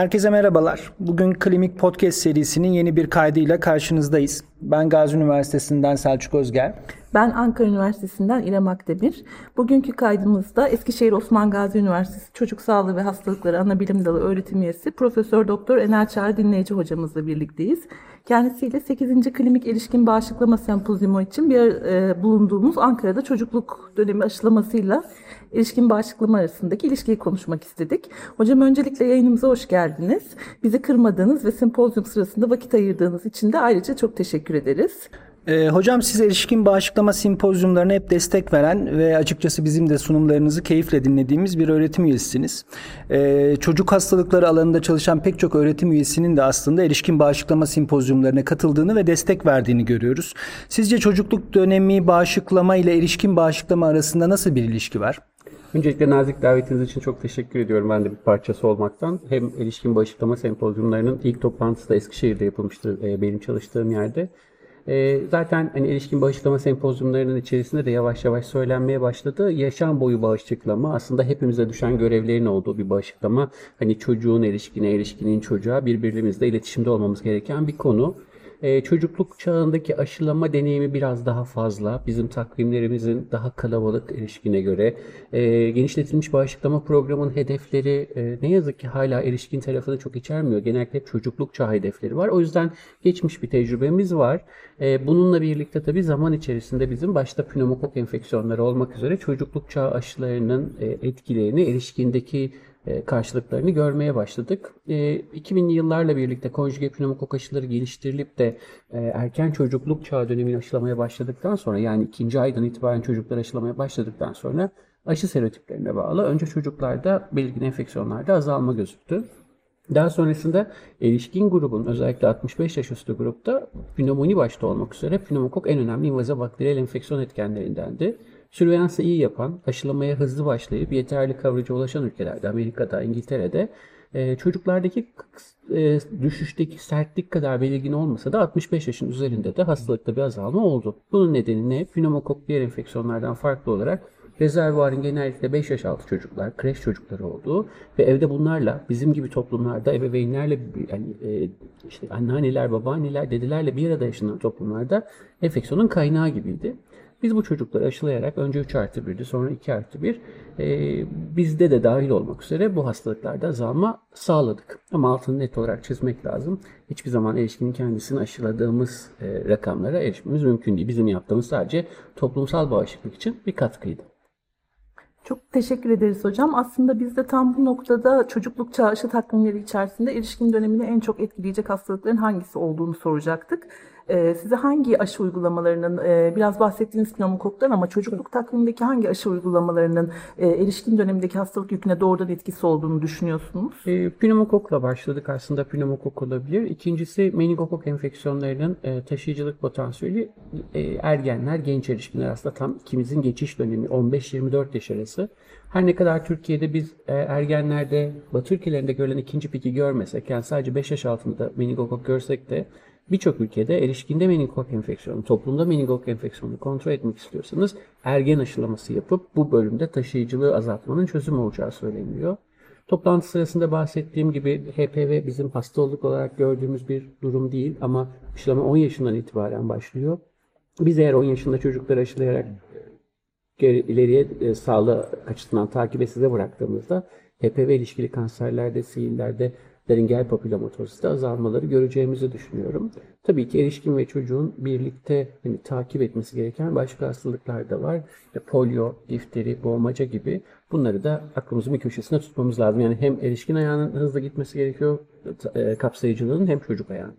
Herkese merhabalar. Bugün Klinik Podcast serisinin yeni bir kaydıyla karşınızdayız. Ben Gazi Üniversitesi'nden Selçuk Özger. Ben Ankara Üniversitesi'nden İrem Akdemir. Bugünkü kaydımızda Eskişehir Osman Gazi Üniversitesi Çocuk Sağlığı ve Hastalıkları Anabilim Dalı öğretim üyesi Profesör Doktor Enel Çağrı Dinleyici hocamızla birlikteyiz. Kendisiyle 8. Klinik Erişkin Bağışıklama Sempozyumu için bir e, bulunduğumuz Ankara'da çocukluk dönemi aşılamasıyla erişkin bağışıklama arasındaki ilişkiyi konuşmak istedik. Hocam öncelikle yayınımıza hoş geldiniz. Bizi kırmadığınız ve sempozyum sırasında vakit ayırdığınız için de ayrıca çok teşekkür ederiz. Ee, hocam siz erişkin bağışıklama simpozyumlarına hep destek veren ve açıkçası bizim de sunumlarınızı keyifle dinlediğimiz bir öğretim üyesisiniz. Ee, çocuk hastalıkları alanında çalışan pek çok öğretim üyesinin de aslında erişkin bağışıklama simpozyumlarına katıldığını ve destek verdiğini görüyoruz. Sizce çocukluk dönemi bağışıklama ile erişkin bağışıklama arasında nasıl bir ilişki var? Öncelikle nazik davetiniz için çok teşekkür ediyorum ben de bir parçası olmaktan. Hem erişkin bağışıklama sempozyumlarının ilk toplantısı da Eskişehir'de yapılmıştı e, benim çalıştığım yerde. E, zaten hani erişkin bağışıklama sempozyumlarının içerisinde de yavaş yavaş söylenmeye başladı. Yaşam boyu bağışıklama aslında hepimize düşen görevlerin olduğu bir bağışıklama. Hani çocuğun erişkine, erişkinin çocuğa birbirimizle iletişimde olmamız gereken bir konu. Ee, çocukluk çağındaki aşılama deneyimi biraz daha fazla. Bizim takvimlerimizin daha kalabalık erişkine göre. E, genişletilmiş bağışıklama programının hedefleri e, ne yazık ki hala erişkin tarafını çok içermiyor. Genellikle çocukluk çağı hedefleri var. O yüzden geçmiş bir tecrübemiz var. E, bununla birlikte tabii zaman içerisinde bizim başta pneumokok enfeksiyonları olmak üzere çocukluk çağı aşılarının e, etkilerini erişkindeki karşılıklarını görmeye başladık. 2000'li e, yıllarla birlikte konjüge pneumokok aşıları geliştirilip de e, erken çocukluk çağı dönemini aşılamaya başladıktan sonra yani ikinci aydan itibaren çocuklar aşılamaya başladıktan sonra aşı serotiplerine bağlı önce çocuklarda belirgin enfeksiyonlarda azalma gözüktü. Daha sonrasında erişkin grubun özellikle 65 yaş üstü grupta pnömoni başta olmak üzere pneumokok en önemli invaze bakteriyel enfeksiyon etkenlerindendi. Sürveyansı iyi yapan, aşılamaya hızlı başlayıp yeterli coverage'a ulaşan ülkelerde, Amerika'da, İngiltere'de e, çocuklardaki e, düşüşteki sertlik kadar belirgin olmasa da 65 yaşın üzerinde de hastalıkta bir azalma oldu. Bunun nedeni ne? Pneumokok diğer enfeksiyonlardan farklı olarak rezervuarın genellikle 5 yaş altı çocuklar, kreş çocukları olduğu ve evde bunlarla bizim gibi toplumlarda ebeveynlerle yani e, işte anneanneler, babaanneler, dedelerle bir arada yaşanan toplumlarda enfeksiyonun kaynağı gibiydi. Biz bu çocukları aşılayarak önce 3 artı 1'di sonra 2 artı 1 e, bizde de dahil olmak üzere bu hastalıklarda azalma sağladık. Ama altını net olarak çizmek lazım. Hiçbir zaman erişkinin kendisini aşıladığımız e, rakamlara erişmemiz mümkün değil. Bizim yaptığımız sadece toplumsal bağışıklık için bir katkıydı. Çok teşekkür ederiz hocam. Aslında biz de tam bu noktada çocukluk çağı aşı takvimleri içerisinde erişkin dönemini en çok etkileyecek hastalıkların hangisi olduğunu soracaktık. Ee, size hangi aşı uygulamalarının, e, biraz bahsettiğiniz pneumokoktan ama çocukluk takvimindeki hangi aşı uygulamalarının e, erişkin dönemindeki hastalık yüküne doğrudan etkisi olduğunu düşünüyorsunuz? E, pneumokokla başladık aslında pneumokok olabilir. İkincisi meningokok enfeksiyonlarının e, taşıyıcılık potansiyeli e, ergenler, genç erişkinler aslında tam ikimizin geçiş dönemi 15-24 yaş arası. Her ne kadar Türkiye'de biz e, ergenlerde, Batı ülkelerinde görülen ikinci piki görmesek, yani sadece 5 yaş altında meningokok görsek de Birçok ülkede erişkinde meningokok enfeksiyonu, toplumda meningokok enfeksiyonu kontrol etmek istiyorsanız ergen aşılaması yapıp bu bölümde taşıyıcılığı azaltmanın çözüm olacağı söyleniyor. Toplantı sırasında bahsettiğim gibi HPV bizim hastalık olarak gördüğümüz bir durum değil ama aşılama 10 yaşından itibaren başlıyor. Biz eğer 10 yaşında çocukları aşılayarak ileriye e, sağlığı açısından takibe size bıraktığımızda HPV ilişkili kanserlerde, sihirlerde laringel papillomatoziste azalmaları göreceğimizi düşünüyorum. Tabii ki erişkin ve çocuğun birlikte hani, takip etmesi gereken başka hastalıklar da var. İşte polio, difteri, boğmaca gibi bunları da aklımızın bir köşesinde tutmamız lazım. Yani hem erişkin ayağının hızlı gitmesi gerekiyor e, kapsayıcılığın hem çocuk ayağının.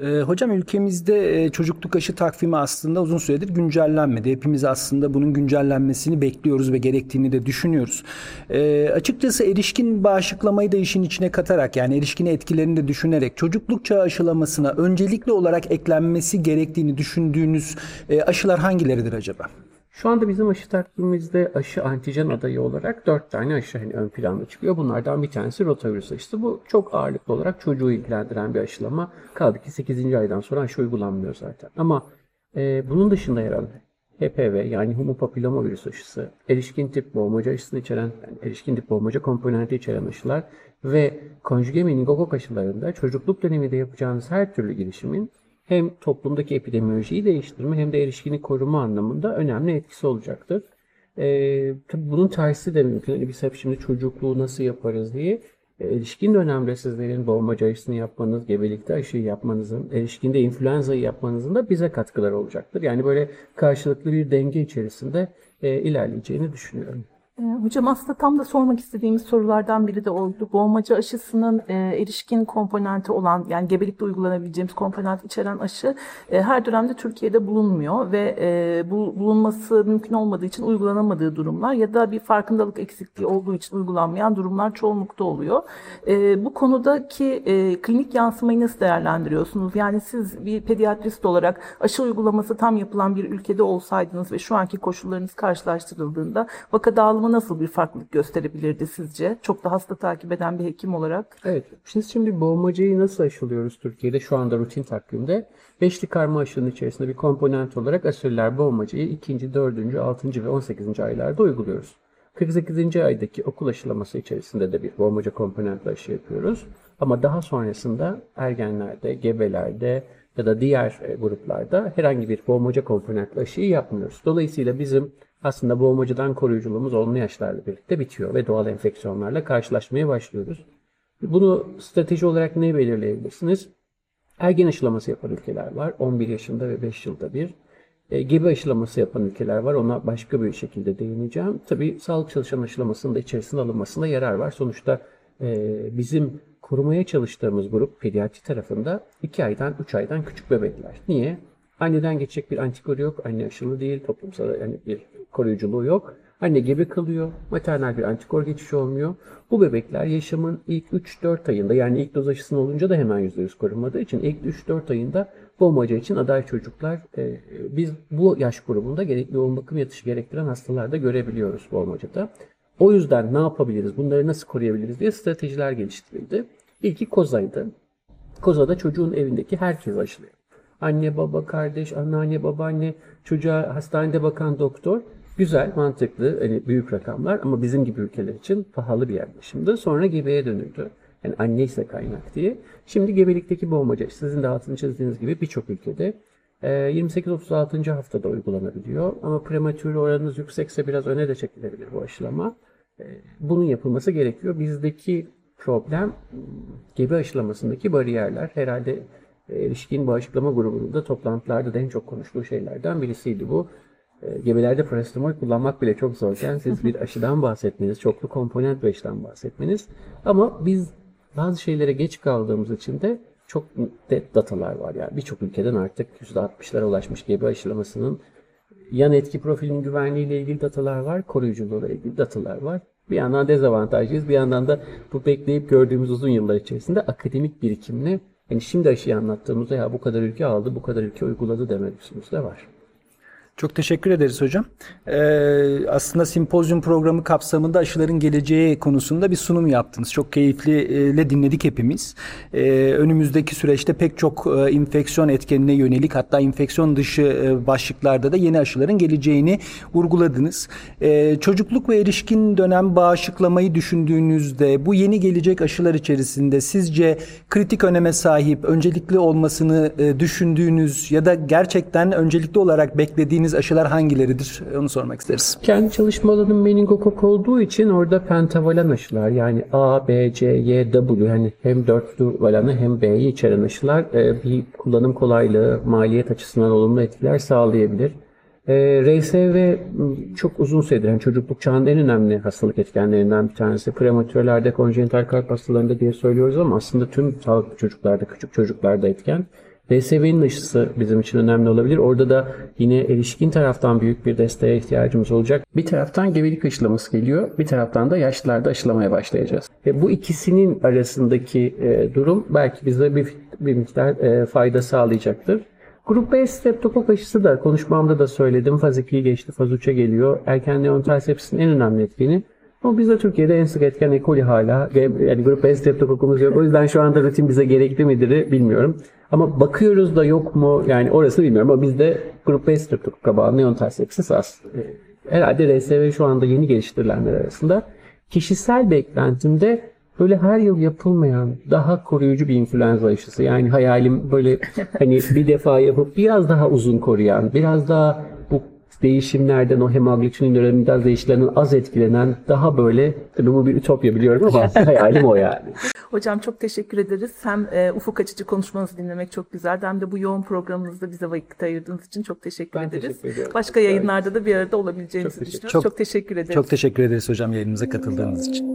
E, hocam ülkemizde e, çocukluk aşı takvimi aslında uzun süredir güncellenmedi. Hepimiz aslında bunun güncellenmesini bekliyoruz ve gerektiğini de düşünüyoruz. E, açıkçası erişkin bağışıklamayı da işin içine katarak yani erişkin etkilerini de düşünerek çocukluk çağı aşılamasına öncelikli olarak eklenmesi gerektiğini düşündüğünüz e, aşılar hangileridir acaba? Şu anda bizim aşı takvimimizde aşı antijen adayı olarak 4 tane aşı hani ön planda çıkıyor. Bunlardan bir tanesi rotavirüs aşısı. Bu çok ağırlıklı olarak çocuğu ilgilendiren bir aşılama. Kaldı ki 8. aydan sonra aşı uygulanmıyor zaten. Ama e, bunun dışında yer alan HPV yani human papilloma virüs aşısı, erişkin tip boğmaca aşısını içeren, yani erişkin tip boğmaca komponenti içeren aşılar ve konjüge meningokok aşılarında çocukluk döneminde yapacağınız her türlü girişimin hem toplumdaki epidemiolojiyi değiştirme hem de erişkini koruma anlamında önemli etkisi olacaktır. Ee, tabii bunun tersi de mümkün. Hani biz hep şimdi çocukluğu nasıl yaparız diye. E, Erişkin dönemde sizlerin boğmaca aşısını yapmanız, gebelikte aşıyı yapmanızın, erişkinde influenza'yı yapmanızın da bize katkıları olacaktır. Yani böyle karşılıklı bir denge içerisinde e, ilerleyeceğini düşünüyorum. Ee, Hocam aslında tam da sormak istediğimiz sorulardan biri de oldu. Boğmaca aşısının e, erişkin komponenti olan yani gebelikte uygulanabileceğimiz komponent içeren aşı e, her dönemde Türkiye'de bulunmuyor ve e, bu bulunması mümkün olmadığı için uygulanamadığı durumlar ya da bir farkındalık eksikliği olduğu için uygulanmayan durumlar çoğunlukta oluyor. E, bu konudaki e, klinik yansımayı nasıl değerlendiriyorsunuz? Yani siz bir pediatrist olarak aşı uygulaması tam yapılan bir ülkede olsaydınız ve şu anki koşullarınız karşılaştırıldığında vaka dağılımı nasıl bir farklılık gösterebilirdi sizce? Çok da hasta takip eden bir hekim olarak. Evet, biz şimdi boğmacayı nasıl aşılıyoruz Türkiye'de şu anda rutin takvimde? Beşli karma aşının içerisinde bir komponent olarak asürler boğmacayı 2. 4. 6. ve 18. aylarda uyguluyoruz. 48. aydaki okul aşılaması içerisinde de bir boğmaca komponentli aşı yapıyoruz. Ama daha sonrasında ergenlerde, gebelerde ya da diğer e, gruplarda herhangi bir boğmaca komponentli aşıyı yapmıyoruz. Dolayısıyla bizim aslında boğmacadan koruyuculuğumuz olumlu yaşlarla birlikte bitiyor ve doğal enfeksiyonlarla karşılaşmaya başlıyoruz. Bunu strateji olarak ne belirleyebilirsiniz? Ergen aşılaması yapan ülkeler var. 11 yaşında ve 5 yılda bir. E, gebe aşılaması yapan ülkeler var. Ona başka bir şekilde değineceğim. Tabii sağlık çalışan aşılamasının da içerisine alınmasında yarar var. Sonuçta e, bizim korumaya çalıştığımız grup pediatri tarafında 2 aydan 3 aydan küçük bebekler. Niye? Anneden geçecek bir antikor yok. Anne aşılı değil. Toplumsal yani bir koruyuculuğu yok. Anne gebe kalıyor. Maternal bir antikor geçişi olmuyor. Bu bebekler yaşamın ilk 3-4 ayında yani ilk doz aşısını olunca da hemen %100 korunmadığı için ilk 3-4 ayında boğmaca için aday çocuklar e, biz bu yaş grubunda gerekli yoğun bakım yatışı gerektiren hastalarda görebiliyoruz boğmacada. O yüzden ne yapabiliriz, bunları nasıl koruyabiliriz diye stratejiler geliştirildi. İlki kozaydı. Kozada çocuğun evindeki herkes aşılıyor. Anne, baba, kardeş, anneanne, babaanne, çocuğa hastanede bakan doktor. Güzel, mantıklı, hani büyük rakamlar ama bizim gibi ülkeler için pahalı bir yaklaşımdı. Sonra gebeye dönüldü. Yani anne ise kaynak diye. Şimdi gebelikteki boğmaca, sizin de altını çizdiğiniz gibi birçok ülkede e, 28-36. haftada uygulanabiliyor. Ama prematür oranınız yüksekse biraz öne de çekilebilir bu aşılama. E, Bunun yapılması gerekiyor. Bizdeki problem gebe aşılamasındaki bariyerler. Herhalde e, erişkin bağışıklama grubunda toplantılarda da en çok konuştuğu şeylerden birisiydi bu. E, Gebelerde parasetamol kullanmak bile çok zorken siz bir aşıdan bahsetmeniz, çoklu komponent bir aşıdan bahsetmeniz. Ama biz bazı şeylere geç kaldığımız için de çok net datalar var. Yani birçok ülkeden artık %60'lara ulaşmış gebe aşılamasının yan etki profilinin güvenliğiyle ilgili datalar var, koruyuculuğuyla ilgili datalar var. Bir yandan dezavantajlıyız, bir yandan da bu bekleyip gördüğümüz uzun yıllar içerisinde akademik birikimle hani şimdi aşıyı anlattığımızda ya bu kadar ülke aldı, bu kadar ülke uyguladı deme lüksümüz de var. Çok teşekkür ederiz hocam. Ee, aslında simpozyum programı kapsamında aşıların geleceği konusunda bir sunum yaptınız. Çok keyifli dinledik hepimiz. Ee, önümüzdeki süreçte pek çok e, infeksiyon etkenine yönelik hatta infeksiyon dışı e, başlıklarda da yeni aşıların geleceğini vurguladınız. Ee, çocukluk ve erişkin dönem bağışıklamayı düşündüğünüzde bu yeni gelecek aşılar içerisinde sizce kritik öneme sahip, öncelikli olmasını e, düşündüğünüz ya da gerçekten öncelikli olarak beklediğiniz aşılar hangileridir? Onu sormak isteriz. Kendi çalışma alanım meningokok olduğu için orada pentavalan aşılar yani A, B, C, Y, W yani hem dörtlü valanı hem B'yi içeren aşılar e, bir kullanım kolaylığı, maliyet açısından olumlu etkiler sağlayabilir. E, RSV çok uzun süredir yani çocukluk çağında en önemli hastalık etkenlerinden bir tanesi. Prematürlerde, konjenital kalp hastalarında diye söylüyoruz ama aslında tüm sağlıklı çocuklarda, küçük çocuklarda etken. RSV'nin aşısı bizim için önemli olabilir. Orada da yine erişkin taraftan büyük bir desteğe ihtiyacımız olacak. Bir taraftan gebelik aşılaması geliyor, bir taraftan da yaşlılarda aşılamaya başlayacağız. Ve bu ikisinin arasındaki e, durum belki bize bir, bir miktar e, fayda sağlayacaktır. Grup B streptokok aşısı da konuşmamda da söyledim. Faz 2'yi geçti, faz 3'e geliyor. Erken neonatal sepsisin en önemli etkeni. Ama bizde Türkiye'de en sık etken E. coli hala. Yani grup B streptokokumuz yok. O yüzden şu anda rutin bize gerekli midir bilmiyorum. Ama bakıyoruz da yok mu yani orasını bilmiyorum ama bizde grup B streptokokka bağlı neontal sepsis az. E, Herhalde RSV şu anda yeni geliştirilenler arasında. Kişisel beklentimde böyle her yıl yapılmayan daha koruyucu bir influenza aşısı. Yani hayalim böyle hani bir defa yapıp biraz daha uzun koruyan, biraz daha bu değişimlerden o hemagglutinin nöromitaz değişimlerinden az etkilenen daha böyle tabii bu bir ütopya biliyorum ama hayalim o yani. Hocam çok teşekkür ederiz. Hem e, ufuk açıcı konuşmanızı dinlemek çok güzeldi hem de bu yoğun programınızda bize vakit ayırdığınız için çok teşekkür Ben ederiz. teşekkür ediyorum. Başka yayınlarda da bir arada olabileceğimizi Çok düşünüyoruz. Çok- çok teşekkür ederiz. Çok teşekkür ederiz hocam yayınımıza katıldığınız için.